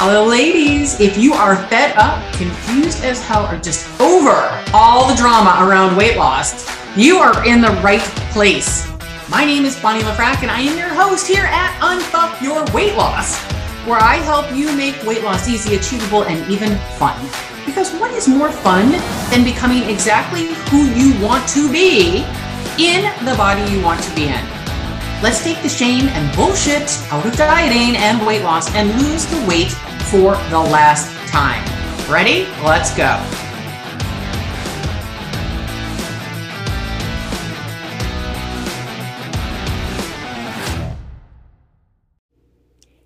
Hello, ladies. If you are fed up, confused as hell, or just over all the drama around weight loss, you are in the right place. My name is Bonnie LaFrac, and I am your host here at Unfuck Your Weight Loss, where I help you make weight loss easy, achievable, and even fun. Because what is more fun than becoming exactly who you want to be in the body you want to be in? Let's take the shame and bullshit out of dieting and weight loss and lose the weight for the last time. Ready? Let's go.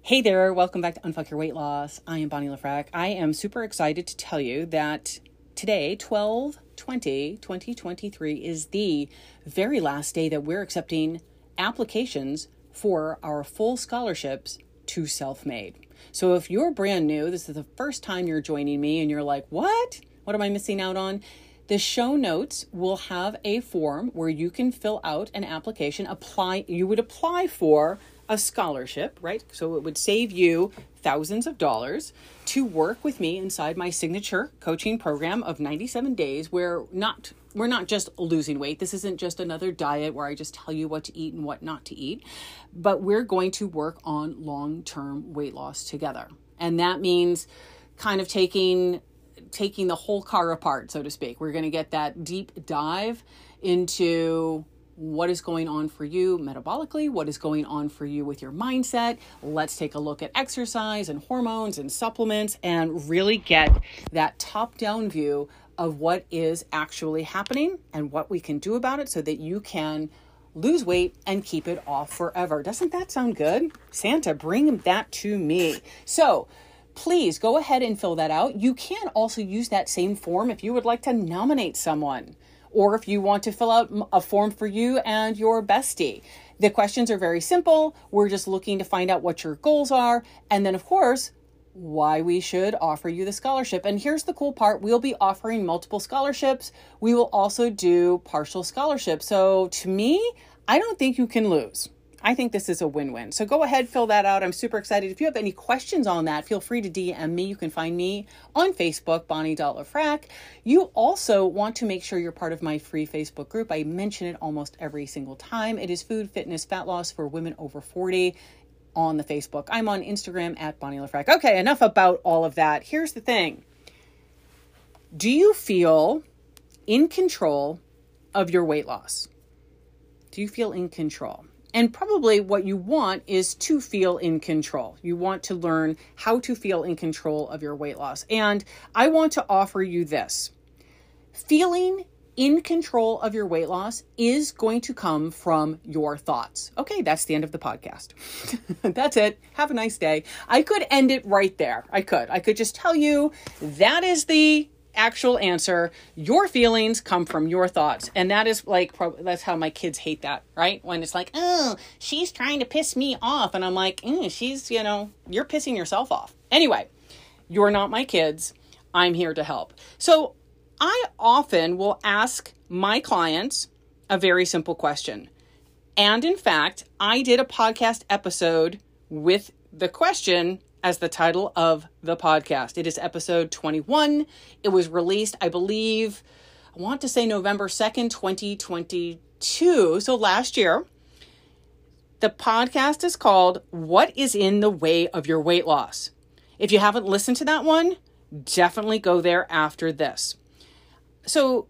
Hey there, welcome back to Unfuck Your Weight Loss. I am Bonnie LaFrac. I am super excited to tell you that today, 12 20 2023, is the very last day that we're accepting applications for our full scholarships to self made. So if you're brand new, this is the first time you're joining me and you're like, what? What am I missing out on? The show notes will have a form where you can fill out an application. Apply, you would apply for a scholarship, right? So it would save you thousands of dollars to work with me inside my signature coaching program of 97 days where not we're not just losing weight. This isn't just another diet where I just tell you what to eat and what not to eat, but we're going to work on long-term weight loss together. And that means kind of taking taking the whole car apart, so to speak. We're going to get that deep dive into what is going on for you metabolically, what is going on for you with your mindset. Let's take a look at exercise and hormones and supplements and really get that top down view of what is actually happening and what we can do about it so that you can lose weight and keep it off forever. Doesn't that sound good? Santa, bring that to me. So, please go ahead and fill that out. You can also use that same form if you would like to nominate someone or if you want to fill out a form for you and your bestie. The questions are very simple. We're just looking to find out what your goals are. And then, of course, why we should offer you the scholarship. And here's the cool part we'll be offering multiple scholarships. We will also do partial scholarships. So, to me, I don't think you can lose. I think this is a win win. So go ahead, fill that out. I'm super excited. If you have any questions on that, feel free to DM me. You can find me on Facebook, Bonnie.lafrac. You also want to make sure you're part of my free Facebook group. I mention it almost every single time. It is Food, Fitness, Fat Loss for Women Over 40 on the Facebook. I'm on Instagram at Bonnie LaFrac. Okay, enough about all of that. Here's the thing Do you feel in control of your weight loss? Do you feel in control? And probably what you want is to feel in control. You want to learn how to feel in control of your weight loss. And I want to offer you this feeling in control of your weight loss is going to come from your thoughts. Okay, that's the end of the podcast. that's it. Have a nice day. I could end it right there. I could. I could just tell you that is the actual answer. Your feelings come from your thoughts. And that is like, that's how my kids hate that, right? When it's like, oh, she's trying to piss me off. And I'm like, mm, she's, you know, you're pissing yourself off. Anyway, you're not my kids. I'm here to help. So I often will ask my clients a very simple question. And in fact, I did a podcast episode with the question as the title of the podcast. It is episode 21. It was released, I believe, I want to say November 2nd, 2022. So last year. The podcast is called What is in the Way of Your Weight Loss? If you haven't listened to that one, definitely go there after this. So,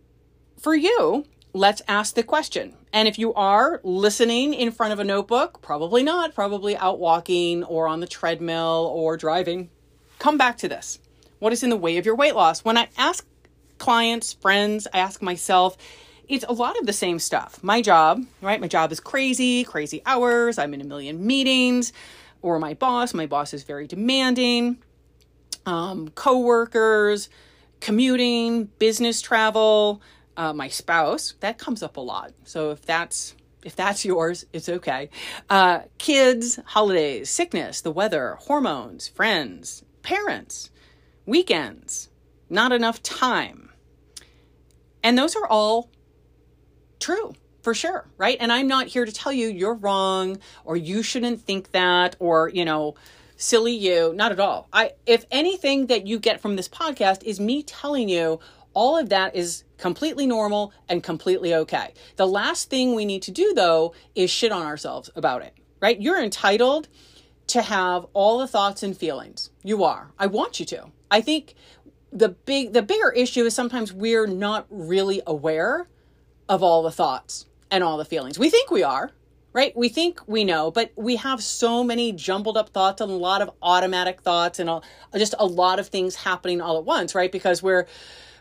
for you, let's ask the question and if you are listening in front of a notebook, probably not, probably out walking or on the treadmill or driving, come back to this. What is in the way of your weight loss? When I ask clients, friends, I ask myself, it's a lot of the same stuff. My job, right? My job is crazy, crazy hours. I'm in a million meetings. Or my boss, my boss is very demanding. Um, coworkers, commuting, business travel, uh, my spouse that comes up a lot. So if that's if that's yours it's okay. Uh, kids holidays sickness the weather hormones friends parents weekends not enough time. And those are all true for sure right? And i'm not here to tell you you're wrong or you shouldn't think that or you know silly you, not at all. I if anything that you get from this podcast is me telling you all of that is completely normal and completely okay. The last thing we need to do though is shit on ourselves about it, right? You're entitled to have all the thoughts and feelings. You are. I want you to. I think the big the bigger issue is sometimes we're not really aware of all the thoughts and all the feelings. We think we are, right? We think we know, but we have so many jumbled up thoughts and a lot of automatic thoughts and a, just a lot of things happening all at once, right? Because we're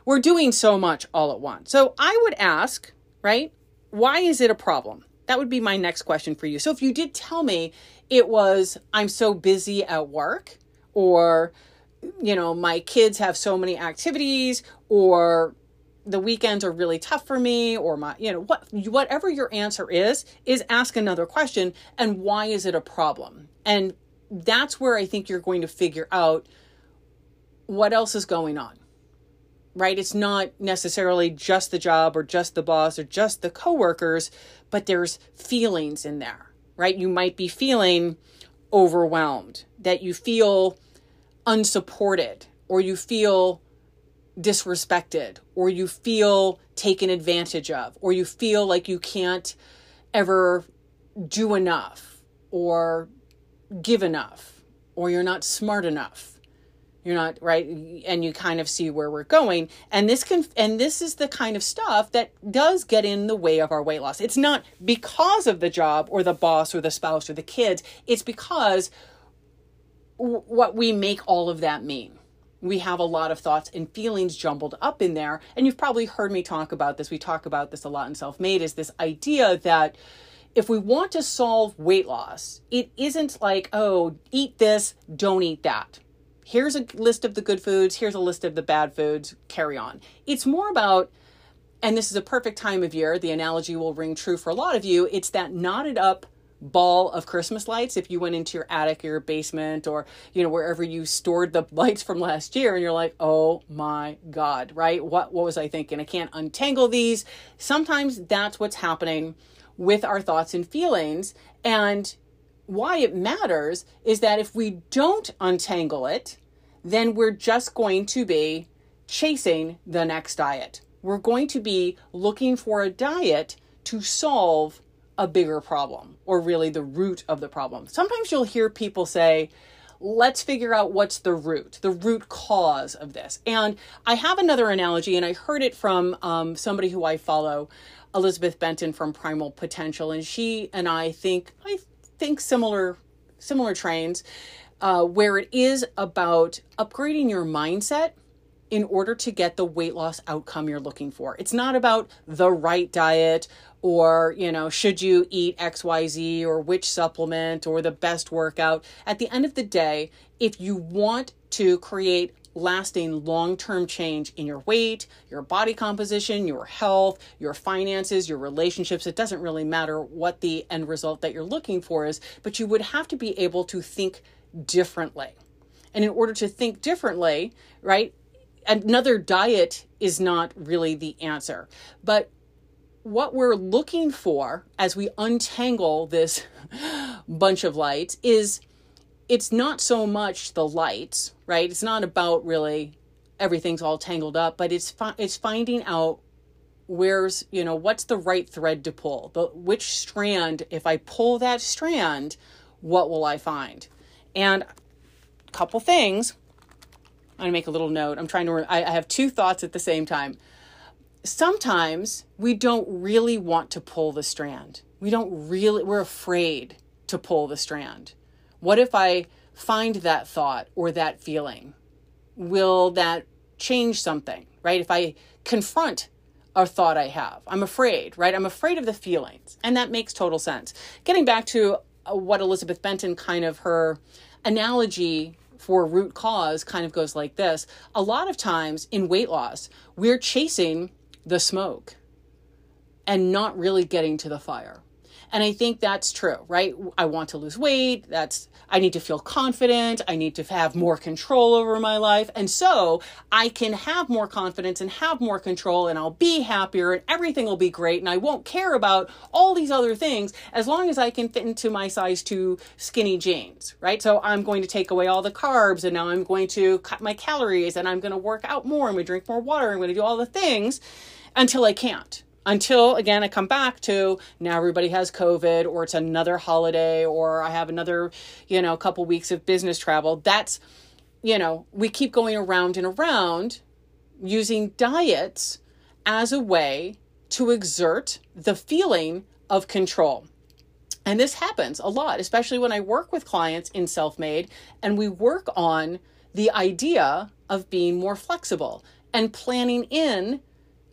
we're doing so much all at once. So I would ask, right? Why is it a problem? That would be my next question for you. So if you did tell me it was I'm so busy at work or you know, my kids have so many activities or the weekends are really tough for me or my you know what whatever your answer is is ask another question and why is it a problem and that's where i think you're going to figure out what else is going on right? It's not necessarily just the job or just the boss or just the coworkers but there's feelings in there right? You might be feeling overwhelmed that you feel unsupported or you feel disrespected or you feel taken advantage of or you feel like you can't ever do enough or give enough or you're not smart enough you're not right and you kind of see where we're going and this can and this is the kind of stuff that does get in the way of our weight loss it's not because of the job or the boss or the spouse or the kids it's because what we make all of that mean we have a lot of thoughts and feelings jumbled up in there. And you've probably heard me talk about this. We talk about this a lot in Self Made is this idea that if we want to solve weight loss, it isn't like, oh, eat this, don't eat that. Here's a list of the good foods, here's a list of the bad foods, carry on. It's more about, and this is a perfect time of year, the analogy will ring true for a lot of you, it's that knotted up ball of Christmas lights. If you went into your attic or your basement or you know wherever you stored the lights from last year and you're like oh my god right? What what was I thinking? I can't untangle these. Sometimes that's what's happening with our thoughts and feelings and why it matters is that if we don't untangle it then we're just going to be chasing the next diet we're going to be looking for a diet to solve a bigger problem or really the root of the problem. Sometimes you'll hear people say, let's figure out what's the root, the root cause of this. And I have another analogy, and I heard it from um, somebody who I follow, Elizabeth Benton from Primal Potential, and she and I think I think similar similar trains, uh, where it is about upgrading your mindset in order to get the weight loss outcome you're looking for. It's not about the right diet or you know should you eat xyz or which supplement or the best workout at the end of the day if you want to create lasting long-term change in your weight your body composition your health your finances your relationships. It doesn't really matter what the end result that you're looking for is but you would have to be able to think differently. And in order to think differently right another diet is not really the answer. But what we're looking for as we untangle this bunch of lights is it's not so much the lights, right? It's not about really everything's all tangled up, but it's fi- it's finding out where's, you know, what's the right thread to pull. The which strand if I pull that strand, what will I find? And a couple things. I'm to make a little note. I'm trying to I, I have two thoughts at the same time sometimes we don't really want to pull the strand. We don't really, we're afraid to pull the strand. What if I find that thought or that feeling? Will that change something, right? If I confront a thought I have, I'm afraid, right? I'm afraid of the feelings. And that makes total sense. Getting back to uh, what Elizabeth Benton kind of her analogy for root cause kind of goes like this. A lot of times in weight loss, we're chasing the smoke and not really getting to the fire. And I think that's true, right? I want to lose weight. That's, I need to feel confident. I need to have more control over my life. And so I can have more confidence and have more control and I'll be happier and everything will be great. And I won't care about all these other things as long as I can fit into my size two skinny jeans, right? So I'm going to take away all the carbs and now I'm going to cut my calories and I'm going to work out more. I'm going to drink more water. I'm going to do all the things until I can't until again I come back to now everybody has COVID or it's another holiday or I have another, you know, couple weeks of business travel. That's, you know, we keep going around and around using diets as a way to exert the feeling of control. And this happens a lot, especially when I work with clients in self made and we work on the idea of being more flexible and planning in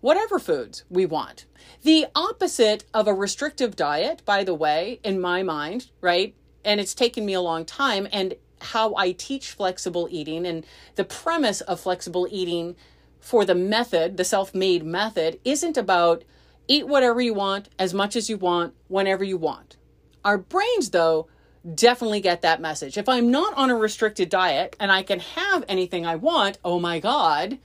whatever foods we want. The opposite of a restrictive diet, by the way, in my mind, right? And it's taken me a long time. And how I teach flexible eating and the premise of flexible eating for the method, the self made method, isn't about eat whatever you want, as much as you want, whenever you want. Our brains, though, definitely get that message. If I'm not on a restricted diet and I can have anything I want, oh my God,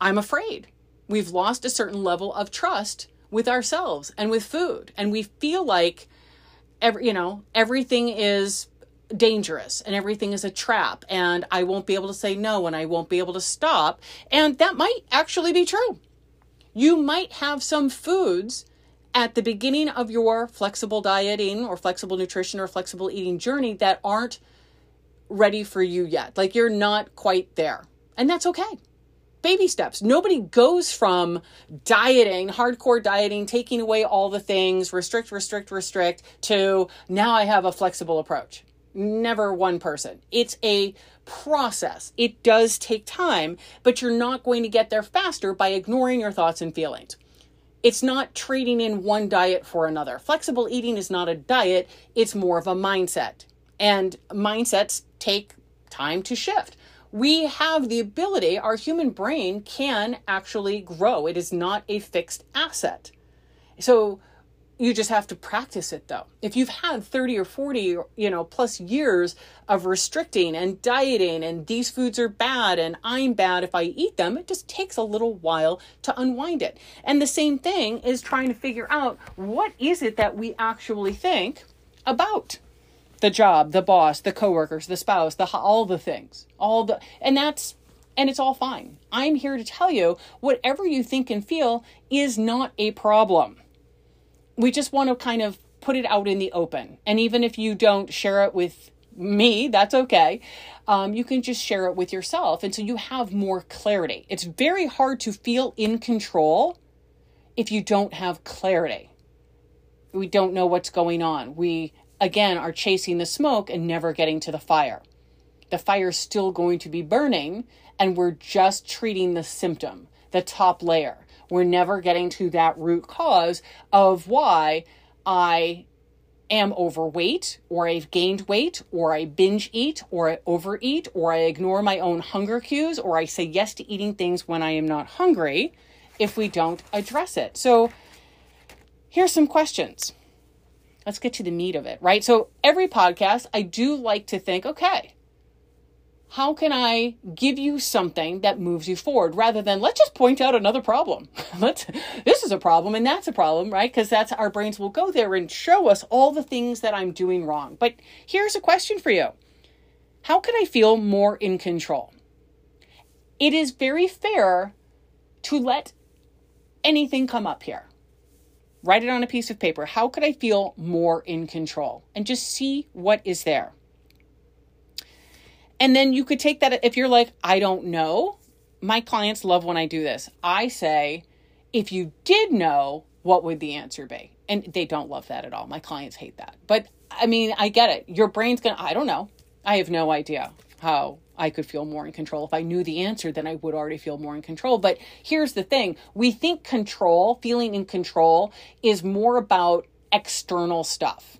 I'm afraid we've lost a certain level of trust with ourselves and with food. And we feel like every you know everything is dangerous and everything is a trap. And I won't be able to say no and I won't be able to stop. And that might actually be true. You might have some foods at the beginning of your flexible dieting or flexible nutrition or flexible eating journey that aren't ready for you yet. Like you're not quite there. And that's okay baby steps. Nobody goes from dieting, hardcore dieting, taking away all the things, restrict, restrict, restrict, to now I have a flexible approach. Never one person. It's a process. It does take time, but you're not going to get there faster by ignoring your thoughts and feelings. It's not trading in one diet for another. Flexible eating is not a diet, it's more of a mindset. And mindsets take time to shift we have the ability, our human brain can actually grow. It is not a fixed asset. So you just have to practice it though. If you've had 30 or 40, you know, plus years of restricting and dieting and these foods are bad and I'm bad if I eat them, it just takes a little while to unwind it. And the same thing is trying to figure out what is it that we actually think about the job, the boss, the coworkers, the spouse, the all the things. All the and that's and it's all fine. I'm here to tell you whatever you think and feel is not a problem. We just want to kind of put it out in the open. And even if you don't share it with me, that's okay. Um, you can just share it with yourself. And so you have more clarity. It's very hard to feel in control if you don't have clarity. We don't know what's going on. We again are chasing the smoke and never getting to the fire. The fire's still going to be burning, and we're just treating the symptom, the top layer. We're never getting to that root cause of why I am overweight, or I've gained weight, or I binge eat, or I overeat, or I ignore my own hunger cues, or I say yes to eating things when I am not hungry if we don't address it. So, here's some questions let's get to the meat of it, right? So every podcast, I do like to think, okay, how can I give you something that moves you forward rather than let's just point out another problem. let's this is a problem and that's a problem, right? Because that's our brains will go there and show us all the things that I'm doing wrong. But here's a question for you. How can I feel more in control? It is very fair to let anything come up here write it on a piece of paper. How could I feel more in control? And just see what is there. And then you could take that if you're like, I don't know. My clients love when I do this. I say, if you did know, what would the answer be? And they don't love that at all. My clients hate that. But I mean, I get it. Your brain's going to, I don't know. I have no idea how I could feel more in control. If I knew the answer, then I would already feel more in control. But here's the thing we think control, feeling in control, is more about external stuff.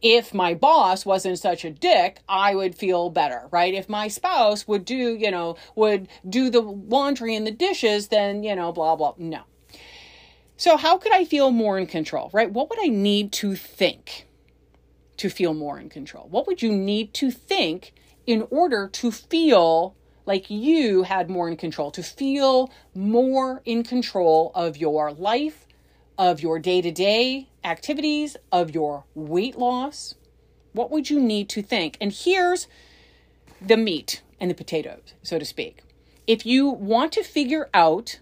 If my boss wasn't such a dick, I would feel better, right? If my spouse would do, you know, would do the laundry and the dishes, then, you know, blah, blah. No. So, how could I feel more in control, right? What would I need to think to feel more in control? What would you need to think in order to feel like you had more in control, to feel more in control of your life, of your day to day activities, of your weight loss? What would you need to think? And here's the meat and the potatoes, so to speak. If you want to figure out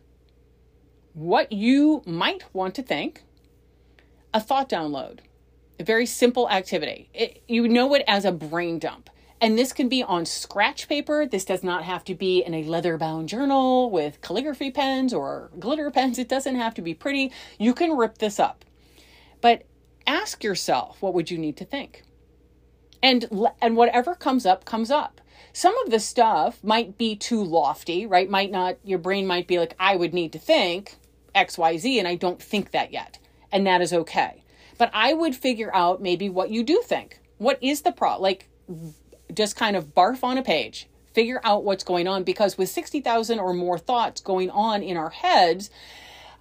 what you might want to think, a thought download, a very simple activity. It, you know it as a brain dump. And this can be on scratch paper. This does not have to be in a leather bound journal with calligraphy pens or glitter pens. It doesn't have to be pretty. You can rip this up. But ask yourself, what would you need to think? And and whatever comes up comes up. Some of the stuff might be too lofty, right? Might not your brain might be like I would need to think XYZ and I don't think that yet. And that is okay. But I would figure out maybe what you do think. What is the problem? Like just kind of barf on a page, figure out what's going on because with 60,000 or more thoughts going on in our heads,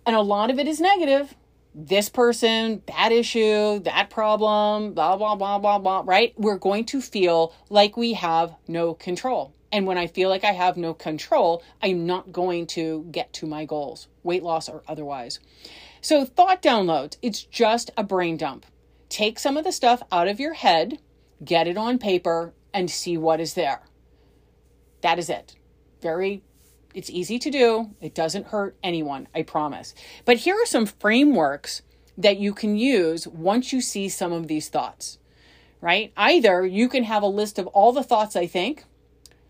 and a lot of it is negative, this person, that issue, that problem, blah, blah, blah, blah, blah, right? We're going to feel like we have no control. And when I feel like I have no control, I'm not going to get to my goals, weight loss or otherwise. So, thought downloads, it's just a brain dump. Take some of the stuff out of your head, get it on paper, and see what is there. That is it. Very, it's easy to do. It doesn't hurt anyone, I promise. But here are some frameworks that you can use once you see some of these thoughts, right? Either you can have a list of all the thoughts I think,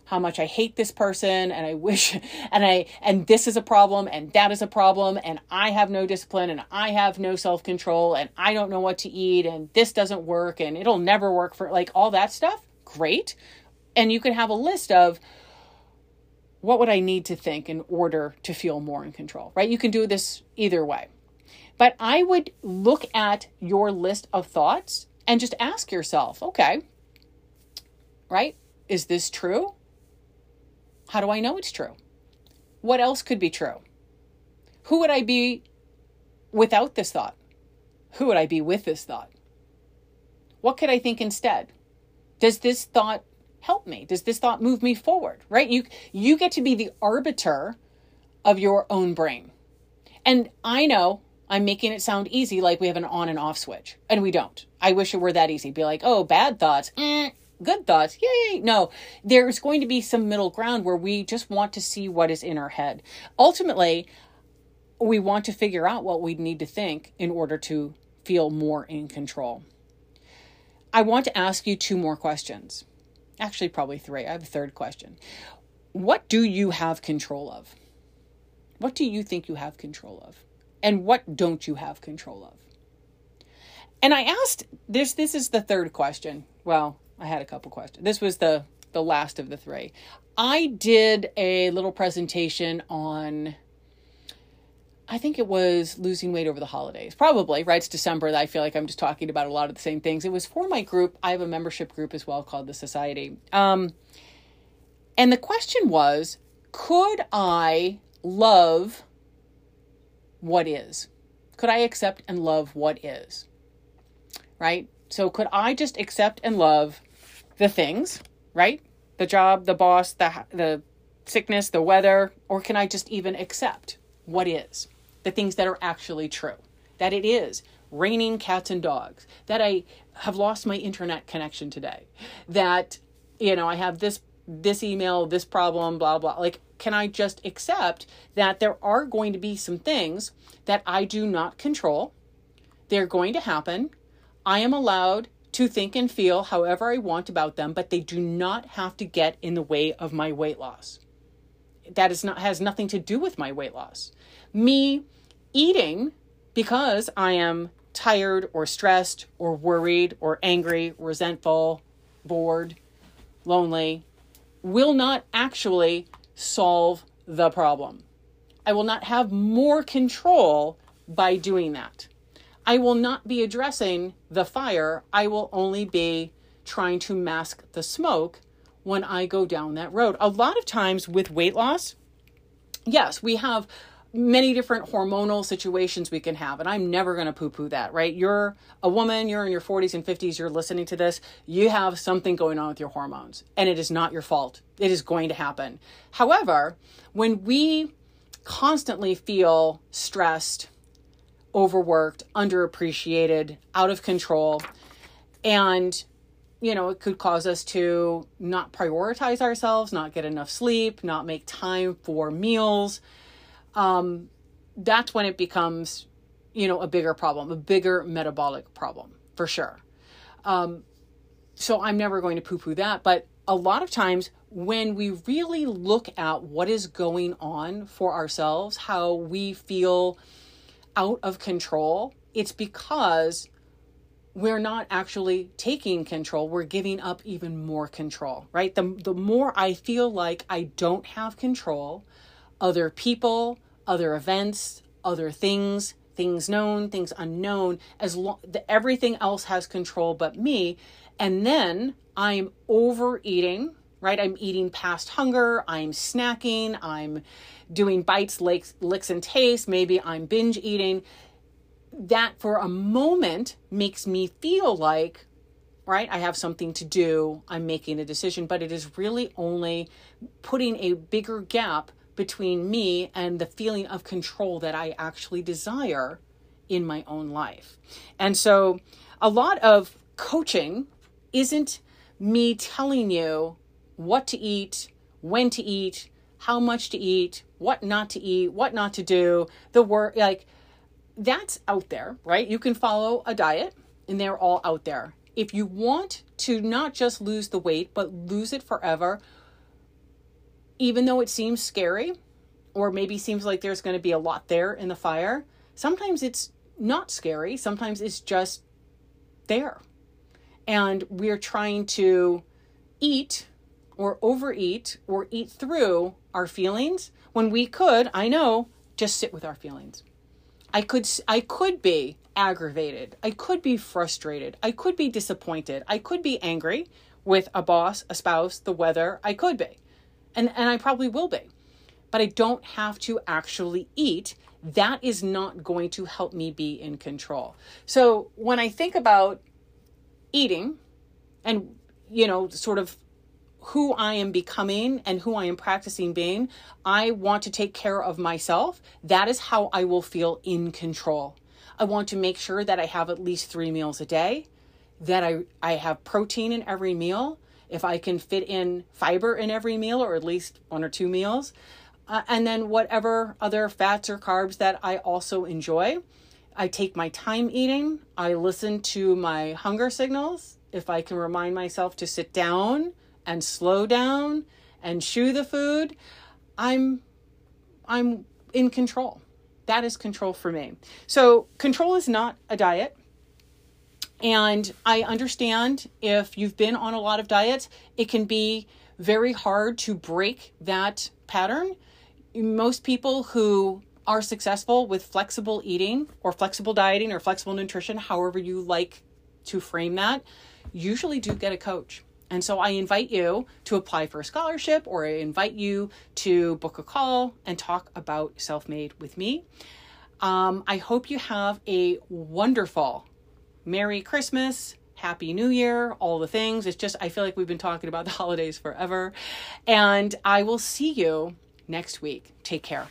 how much I hate this person and I wish and I and this is a problem and that is a problem and I have no discipline and I have no self-control and I don't know what to eat and this doesn't work and it'll never work for like all that stuff great. And you can have a list of what would I need to think in order to feel more in control, right? You can do this either way. But I would look at your list of thoughts and just ask yourself, okay, right? Is this true? How do I know it's true? What else could be true? Who would I be without this thought? Who would I be with this thought? What could I think instead? Does this thought help me? Does this thought move me forward? Right? You you get to be the arbiter of your own brain. And I know I'm making it sound easy like we have an on and off switch, and we don't. I wish it were that easy. Be like, "Oh, bad thoughts." Eh, good thoughts. Yay. No, there's going to be some middle ground where we just want to see what is in our head. Ultimately, we want to figure out what we need to think in order to feel more in control. I want to ask you two more questions. Actually, probably three. I have a third question. What do you have control of? What do you think you have control of? And what don't you have control of? And I asked this this is the third question. Well, I had a couple questions. This was the the last of the three. I did a little presentation on I think it was losing weight over the holidays. Probably, right? It's December. I feel like I'm just talking about a lot of the same things. It was for my group. I have a membership group as well called the Society. Um, and the question was could I love what is? Could I accept and love what is? Right? So, could I just accept and love the things, right? The job, the boss, the, the sickness, the weather, or can I just even accept what is? The things that are actually true. That it is raining cats and dogs. That I have lost my internet connection today. That, you know, I have this this email, this problem, blah blah. Like, can I just accept that there are going to be some things that I do not control? They're going to happen. I am allowed to think and feel however I want about them, but they do not have to get in the way of my weight loss. That is not has nothing to do with my weight loss me eating because I am tired or stressed or worried or angry, resentful, bored, lonely, will not actually solve the problem. I will not have more control by doing that. I will not be addressing the fire. I will only be trying to mask the smoke when I go down that road. A lot of times with weight loss, yes, we have many different hormonal situations we can have. And I'm never going to poo poo that, right? You're a woman, you're in your 40s and 50s, you're listening to this, you have something going on with your hormones, and it is not your fault. It is going to happen. However, when we constantly feel stressed, overworked, underappreciated, out of control, and you know, it could cause us to not prioritize ourselves, not get enough sleep, not make time for meals. Um, that's when it becomes, you know, a bigger problem, a bigger metabolic problem for sure. Um, so I'm never going to poo poo that. But a lot of times when we really look at what is going on for ourselves, how we feel out of control, it's because we're not actually taking control we're giving up even more control right the the more i feel like i don't have control other people other events other things things known things unknown as long everything else has control but me. And then i'm overeating right? I'm eating past hunger i'm snacking i'm doing bites licks, licks and taste maybe i'm binge eating. That for a moment makes me feel like right i have something to do i'm making a decision but it is really only putting a bigger gap between me and the feeling of control that i actually desire in my own life and so a lot of coaching isn't me telling you what to eat when to eat how much to eat what not to eat what not to do the work like that's out there, right? You can follow a diet and they're all out there. If you want to not just lose the weight, but lose it forever, even though it seems scary or maybe seems like there's going to be a lot there in the fire, sometimes it's not scary. Sometimes it's just there. And we're trying to eat or overeat or eat through our feelings when we could, I know, just sit with our feelings. I could I could be aggravated. I could be frustrated. I could be disappointed. I could be angry with a boss, a spouse, the weather. I could be. And and I probably will be. But I don't have to actually eat. That is not going to help me be in control. So when I think about eating and you know sort of who I am becoming and who I am practicing being, I want to take care of myself. That is how I will feel in control. I want to make sure that I have at least three meals a day, that I, I have protein in every meal. If I can fit in fiber in every meal or at least one or two meals, uh, and then whatever other fats or carbs that I also enjoy. I take my time eating. I listen to my hunger signals. If I can remind myself to sit down, and slow down and chew the food, I'm I'm in control. That is control for me. So, control is not a diet. And I understand if you've been on a lot of diets, it can be very hard to break that pattern. Most people who are successful with flexible eating or flexible dieting or flexible nutrition, however you like to frame that, usually do get a coach. And so I invite you to apply for a scholarship or I invite you to book a call and talk about self made with me. Um, I hope you have a wonderful Merry Christmas, Happy New Year, all the things. It's just, I feel like we've been talking about the holidays forever. And I will see you next week. Take care.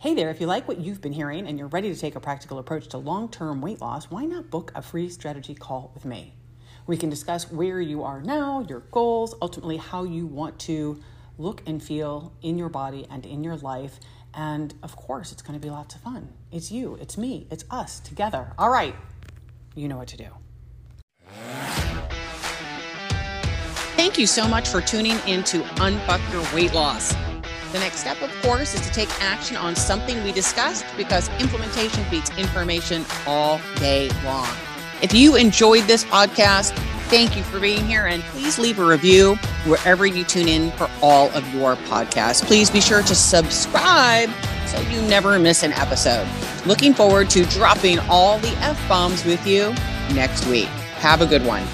Hey there, if you like what you've been hearing and you're ready to take a practical approach to long term weight loss, why not book a free strategy call with me? We can discuss where you are now, your goals, ultimately how you want to look and feel in your body and in your life. And of course, it's going to be lots of fun. It's you, it's me, it's us together. All right, you know what to do. Thank you so much for tuning in to Unfuck Your Weight Loss. The next step, of course, is to take action on something we discussed because implementation beats information all day long. If you enjoyed this podcast, thank you for being here and please leave a review wherever you tune in for all of your podcasts. Please be sure to subscribe so you never miss an episode. Looking forward to dropping all the F bombs with you next week. Have a good one.